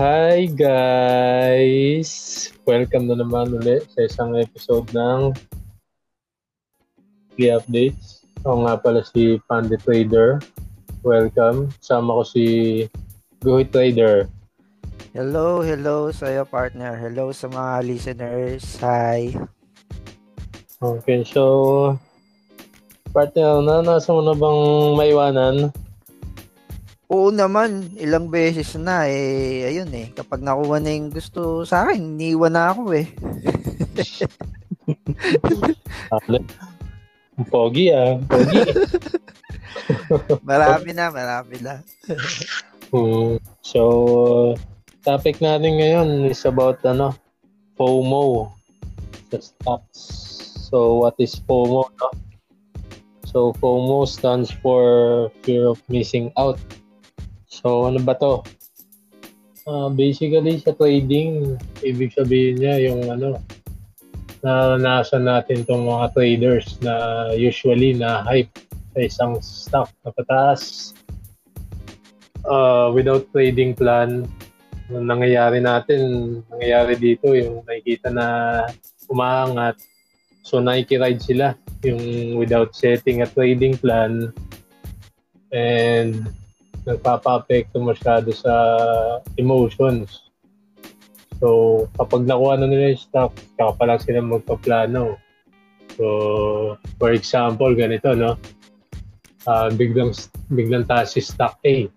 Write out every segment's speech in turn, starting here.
Hi guys! Welcome na naman ulit sa isang episode ng Key Updates. Ako nga pala si Pandit Trader. Welcome. Sama ko si Guhit Trader. Hello, hello sa iyo partner. Hello sa mga listeners. Hi. Okay, so partner, naranasan mo na bang maiwanan? Oo naman, ilang beses na eh. Ayun eh, kapag nakuha na yung gusto sa akin, iniwan na ako eh. Pogi ah. Pogi. marami na, marami na. hmm. So, topic natin ngayon is about ano, FOMO sa stocks. So, what is FOMO? No? So, FOMO stands for fear of missing out. So, ano ba to? Uh, basically, sa trading, ibig sabihin niya yung ano, naranasan natin tong mga traders na usually na hype sa isang stock na pataas. Uh, without trading plan nangyayari natin nangyayari dito yung nakikita na umaangat. So nakikiride sila yung without setting a trading plan. And nagpapa-apekto masyado sa emotions. So, kapag nakuha na nila yung stock, kaya pa lang sila magpaplano. So, for example, ganito, no? Uh, biglang, biglang taas si stock A.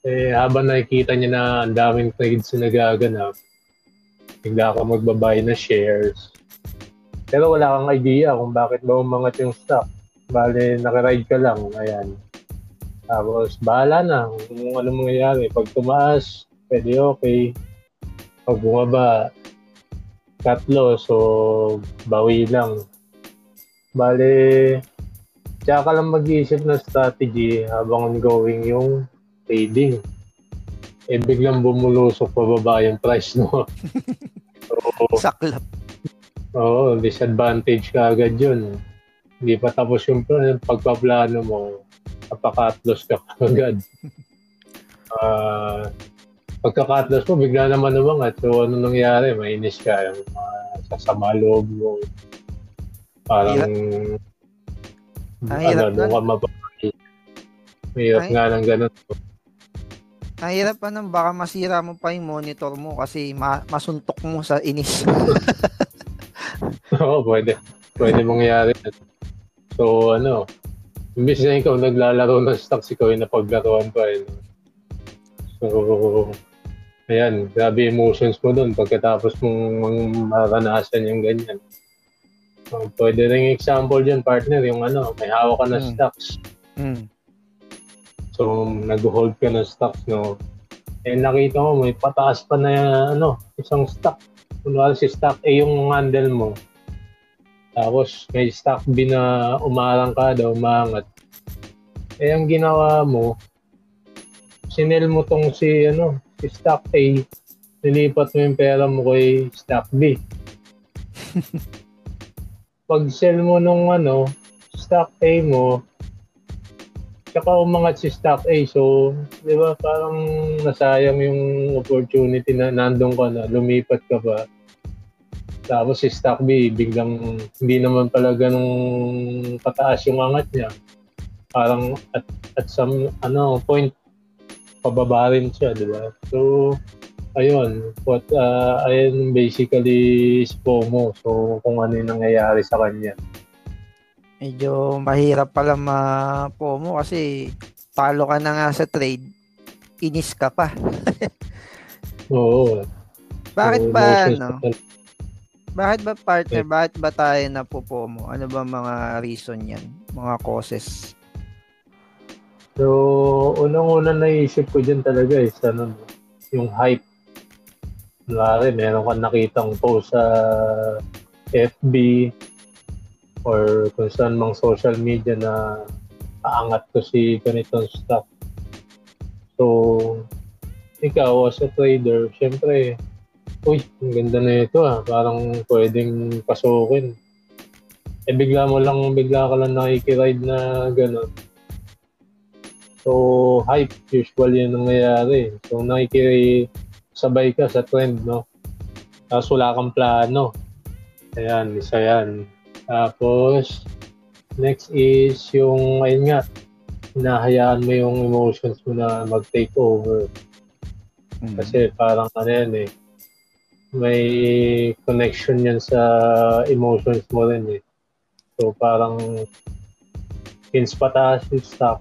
Eh, habang nakikita niya na ang daming trades na nagaganap, bigla ka magbabay na shares. Pero wala kang idea kung bakit ba umangat yung stock. Bale, nakaride ka lang. Ayan tapos, bahala na kung ano mangyayari. Pag tumaas, pwede okay. Pag bumaba, loss, so bawi lang. Bale, tsaka ka lang mag-iisip ng strategy habang ongoing yung trading. Eh, biglang bumulusok pababa yung price mo. so, Saklap. Oo, disadvantage ka agad yun. Hindi pa tapos yung pagpaplano mo napaka-atlas ka agad. Uh, pagka-atlas mo, bigla naman naman at so ano nangyari, mainis ka, yung uh, sasama loob mo. Parang, Ang hirap ano, doon ka mababay. Mahirap nga ng ganun. Ang hirap pa nang baka masira mo pa yung monitor mo kasi ma- masuntok mo sa inis. Oo, pwede. Pwede mangyari. So, ano, Imbis na ikaw naglalaro ng stocks, ikaw yung napaglaruan pa. Eh. So, ayan, grabe emotions mo doon pagkatapos mong maranasan yung ganyan. So, pwede rin example dyan, partner, yung ano, may hawak ka na mm. stocks. Mm. So, nag-hold ka ng stocks, no? Eh, nakita mo, may pataas pa na, ano, isang stock. Kunwari si stock A yung handle mo tapos may stock B na umarang ka daw, umangat. Eh ang ginawa mo, sinel mo tong si ano, si stock A, nilipat mo yung pera mo kay stock B. Pag sell mo nung ano, stock A mo, tsaka umangat si stock A. So, di ba, parang nasayang yung opportunity na nandun ka na, lumipat ka pa tapos si Stock B, biglang hindi naman pala ganong pataas yung angat niya. Parang at, at some ano point, pababa rin siya, di ba? So, ayun, what, uh, ayun basically is FOMO. So, kung ano yung nangyayari sa kanya. Medyo mahirap pala ma-FOMO kasi talo ka na nga sa trade, inis ka pa. Oo. Bakit so, ba, no? Bakit ba partner, bakit ba tayo napupo mo? Ano ba mga reason yan? Mga causes? So, unang-una naisip ko dyan talaga is ano, yung hype. Kunwari, meron kang nakitang post sa FB or kung saan mang social media na aangat ko si ganitong stock. So, ikaw as a trader, syempre, uy, ang ganda na ito ah, parang pwedeng pasukin. Eh bigla mo lang, bigla ka lang nakikiride na gano'n. So, hype usually yung nangyayari. So, nakiki, sabay ka sa trend, no? Tapos wala kang plano. Ayan, isa yan. Tapos, next is yung, ayun nga, hinahayaan mo yung emotions mo na mag-take over. Mm. Kasi parang ano yan eh, may connection yan sa emotions mo rin eh. So parang pins pataas yung stock.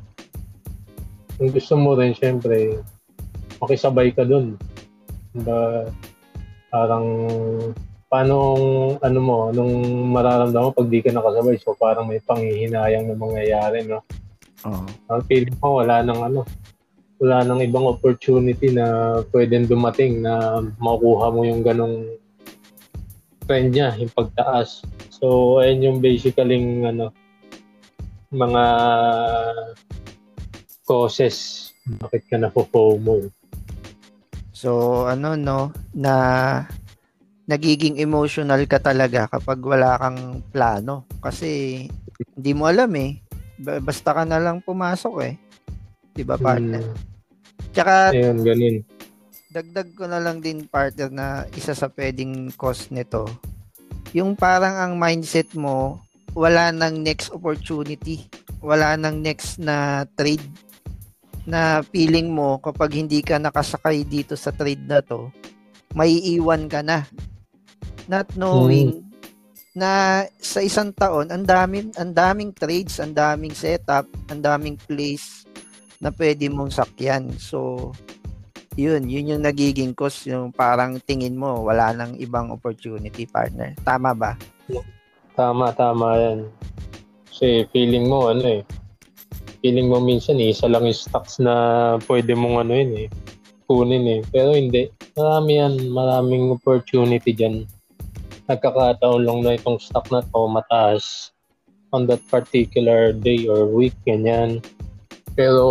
Kung gusto mo rin, syempre, makisabay ka dun. Diba, parang paano ano mo, anong mararamdaman mo pag di ka nakasabay? So parang may panghihinayang na mangyayari, no? Oo. Uh-huh. Ang feeling ko wala nang ano, wala nang ibang opportunity na pwedeng dumating na makuha mo yung ganong trend niya, yung pagtaas. So, ayun yung basically ano, mga causes bakit ka na FOMO. So, ano no, na nagiging emotional ka talaga kapag wala kang plano. Kasi hindi mo alam eh. Basta ka na lang pumasok eh. 'Di ba, partner? Hmm. Tsaka Ayun, ganun. Dagdag ko na lang din partner na isa sa pwedeng cause nito. Yung parang ang mindset mo, wala nang next opportunity. Wala nang next na trade na feeling mo kapag hindi ka nakasakay dito sa trade na to, may iwan ka na not knowing hmm. na sa isang taon ang daming ang daming trades, ang daming setup, ang daming place na pwede mong sakyan. So yun, yun yung nagiging cost yung parang tingin mo wala nang ibang opportunity partner. Tama ba? Tama, tama yan. Kasi feeling mo ano eh, feeling mo minsan eh, isa lang yung stocks na pwede mong ano yun eh, kunin eh. Pero hindi. Marami yan, maraming opportunity dyan nagkakataon lang na itong stock na to mataas on that particular day or week, ganyan. Pero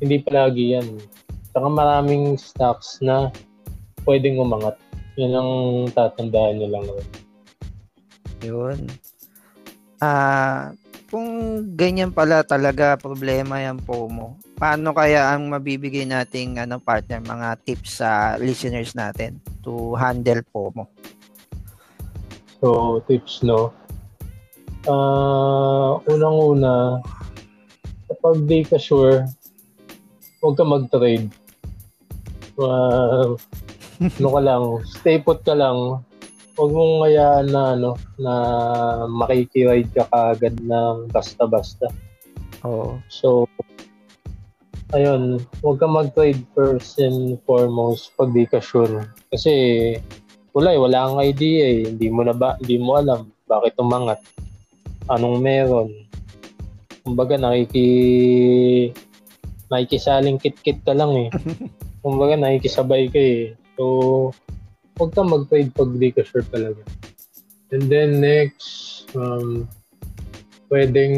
hindi palagi yan. Saka maraming stocks na pwedeng umangat. Yan ang tatandaan nyo lang. Yun. Ah, uh, kung ganyan pala talaga problema yan po mo, paano kaya ang mabibigay nating ano partner mga tips sa listeners natin to handle po mo? So, tips, no? Uh, unang-una, kapag di ka sure, huwag ka mag-trade. Uh, ano ka lang, stay put ka lang. Huwag mong hayaan na, ano, na makikiride ka kagad ng basta-basta. Oo. So, ayun, huwag ka mag-trade first and foremost pag di ka sure. Kasi wala eh, wala kang idea eh. Hindi mo na ba, hindi mo alam bakit umangat. Anong meron. Kumbaga nakiki nakikisaling kit-kit ka lang eh. Kumbaga nakikisabay ka eh. So, huwag kang mag-trade pag di ka sure talaga. And then next, um, pwedeng,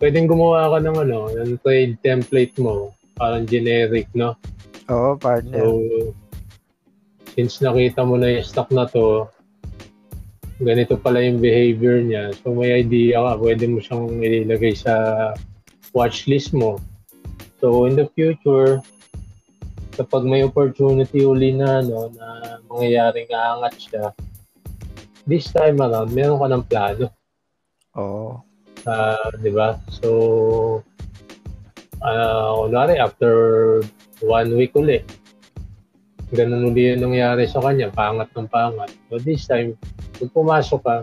pwedeng gumawa ka ng ano, ng trade template mo. Parang generic, no? Oo, partner. So, since nakita mo na yung stock na to, ganito pala yung behavior niya. So may idea ka, pwede mo siyang ilagay sa watch list mo. So in the future, kapag may opportunity uli na, no, na mangyayaring aangat siya, this time around, meron ka ng plano. Oo. Oh. Uh, di ba? So, uh, kunwari, after one week uli, ganun uli yung nangyari sa kanya, pangat ng pangat. So this time, pag pumasok ka,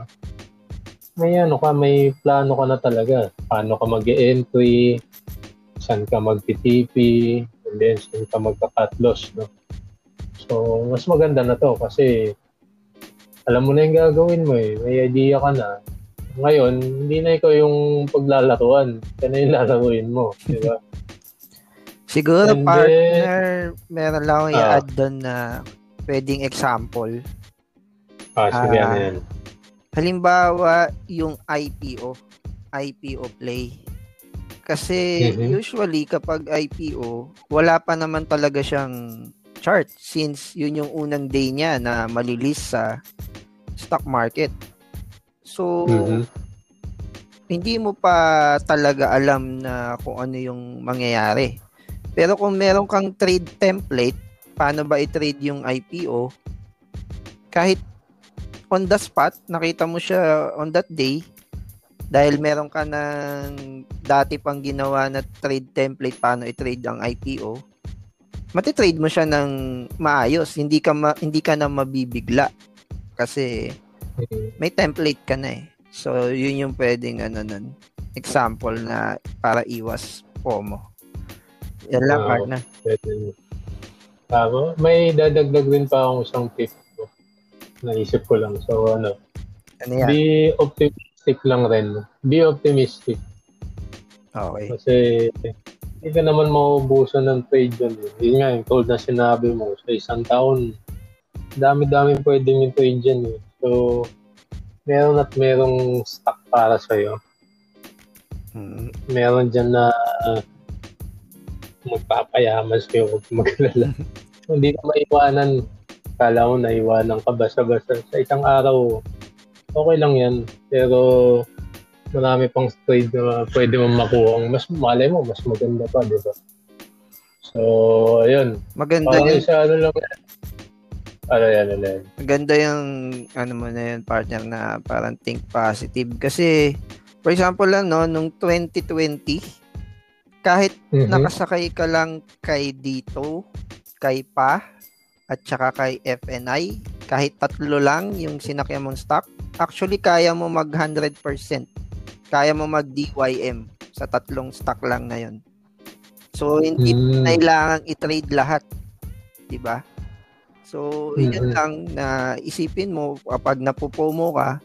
may ano ka, may plano ka na talaga. Paano ka mag entry saan ka mag-TP, and then saan ka magka-cut loss, no? So, mas maganda na to kasi alam mo na yung gagawin mo eh. May idea ka na. Ngayon, hindi na ikaw yung paglalaruan. Kaya na yung lalaruin mo. Di ba? Siguro And partner, then, meron lang akong i-add doon na pwedeng example. Ah, sige, uh, yan. Halimbawa, yung IPO. IPO play. Kasi mm-hmm. usually kapag IPO, wala pa naman talaga siyang chart since yun yung unang day niya na malilis sa stock market. So, mm-hmm. hindi mo pa talaga alam na kung ano yung mangyayari. Pero kung meron kang trade template, paano ba i-trade yung IPO, kahit on the spot, nakita mo siya on that day, dahil meron ka ng dati pang ginawa na trade template paano i-trade ang IPO, matitrade mo siya ng maayos. Hindi ka ma, hindi ka na mabibigla kasi may template ka na eh. So, yun yung pwedeng ano nun, example na para iwas FOMO. Yan lang, Ah, partner. Tama. May dadagdag din pa akong isang tip. Naisip ko lang. So, ano, Ano yan? be optimistic lang rin. Be optimistic. Okay. Kasi, hindi ka naman maubusan ng trade yun. Eh. Yun nga, yung told na sinabi mo, sa isang taon, dami-dami pwedeng yung trade dyan eh. So, meron at merong stock para sa'yo. Mm, meron dyan na uh, magpapayaman sa'yo huwag magalala. Hindi ka maiwanan. Kala mo naiwanan ka basta-basta. Sa isang araw, okay lang yan. Pero marami pang trade na pwede mo makuha. Mas malay mo, mas maganda pa, di ba? So, ayun. Maganda Parang yun. isa ano lang yan. Ano yan, ano yan. Maganda yung ano mo na yun, partner na parang think positive. Kasi, for example lang, no, nung 2020, kahit Mhm. nakasakay ka lang kay dito, kay pa, at saka kay FNI, kahit tatlo lang yung sinakyan mong stock, actually kaya mo mag 100%. Kaya mo mag DYM sa tatlong stock lang na yun. So, hindi Mm. kailangan i-trade lahat. 'Di ba? So, yun Mhm. lang na isipin mo kapag napupomo ka,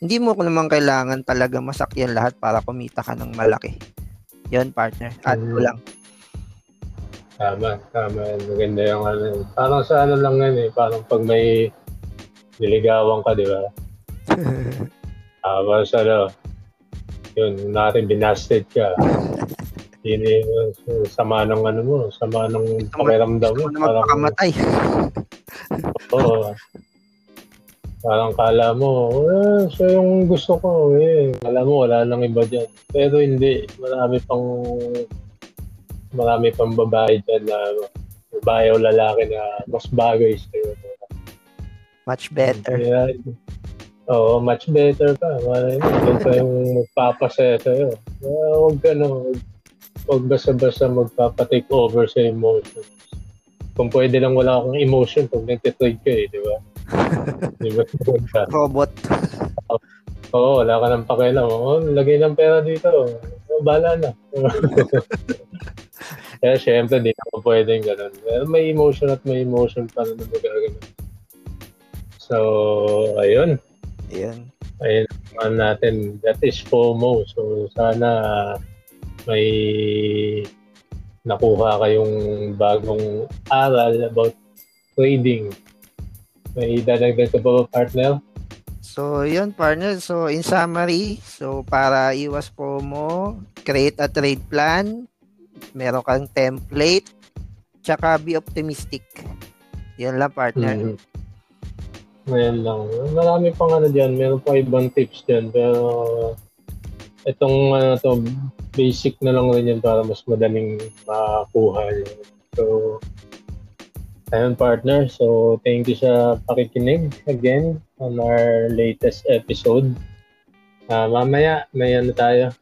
hindi mo naman kailangan talaga masakyan lahat para kumita ka ng malaki. Yun, partner. Add ko lang. Tama, tama. Maganda yung ano. yun. Parang sa ano lang yan eh. Parang pag may niligawan ka, di ba? Tapos ano, yun, natin binasted ka. Yun yung sama ng ano mo, sama ng pakiramdam mo. Gusto mo na magpakamatay. oo. Parang kala mo, eh, siya yung gusto ko eh. Kala mo, wala nang iba dyan. Pero hindi, marami pang marami pang babae dyan na babae o lalaki na mas bagay sa'yo. Much better. Kaya, oo, much better pa. Malay mo, yun pa yung magpapasaya sa'yo. Kaya huwag ka no, huwag basta-basta magpapatake over sa emotions. Kung pwede lang wala akong emotion pag nagtitrade ka eh, di ba? di ba? Robot. Oo, wala ka ng pakialam. Oo, lagay ng pera dito. Oo, bala na. Kaya syempre, di naman pwedeng ganun. Pero may emotion at may emotion pa na magagawa. So, ayun. Yun. Ayun naman natin. That is FOMO. So, sana may nakuha kayong bagong aral about trading. May dadagdag ka ba, partner? So, yun, partner. So, in summary, so para iwas po mo, create a trade plan, meron kang template, tsaka be optimistic. Yan lang, partner. Mhm. Ngayon lang. Marami pang ano dyan. Meron pa ibang tips dyan. Pero itong ano to, basic na lang rin yan para mas madaling makakuha. Yun. So, ayun partner. So, thank you sa pakikinig again on our latest episode. Ah, mamaya, may ano tayo.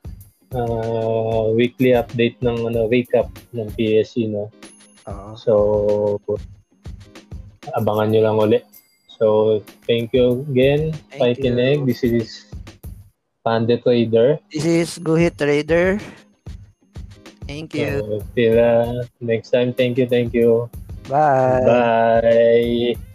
Ah, weekly update ng ano, recap ng PSC, no? Oo. So, abangan nyo lang ulit. So, thank you again, Pakikinig. you. This is Panda Trader. This is Go Hit Trader. Thank you. So, till uh, next time, thank you, thank you. Bye. Bye.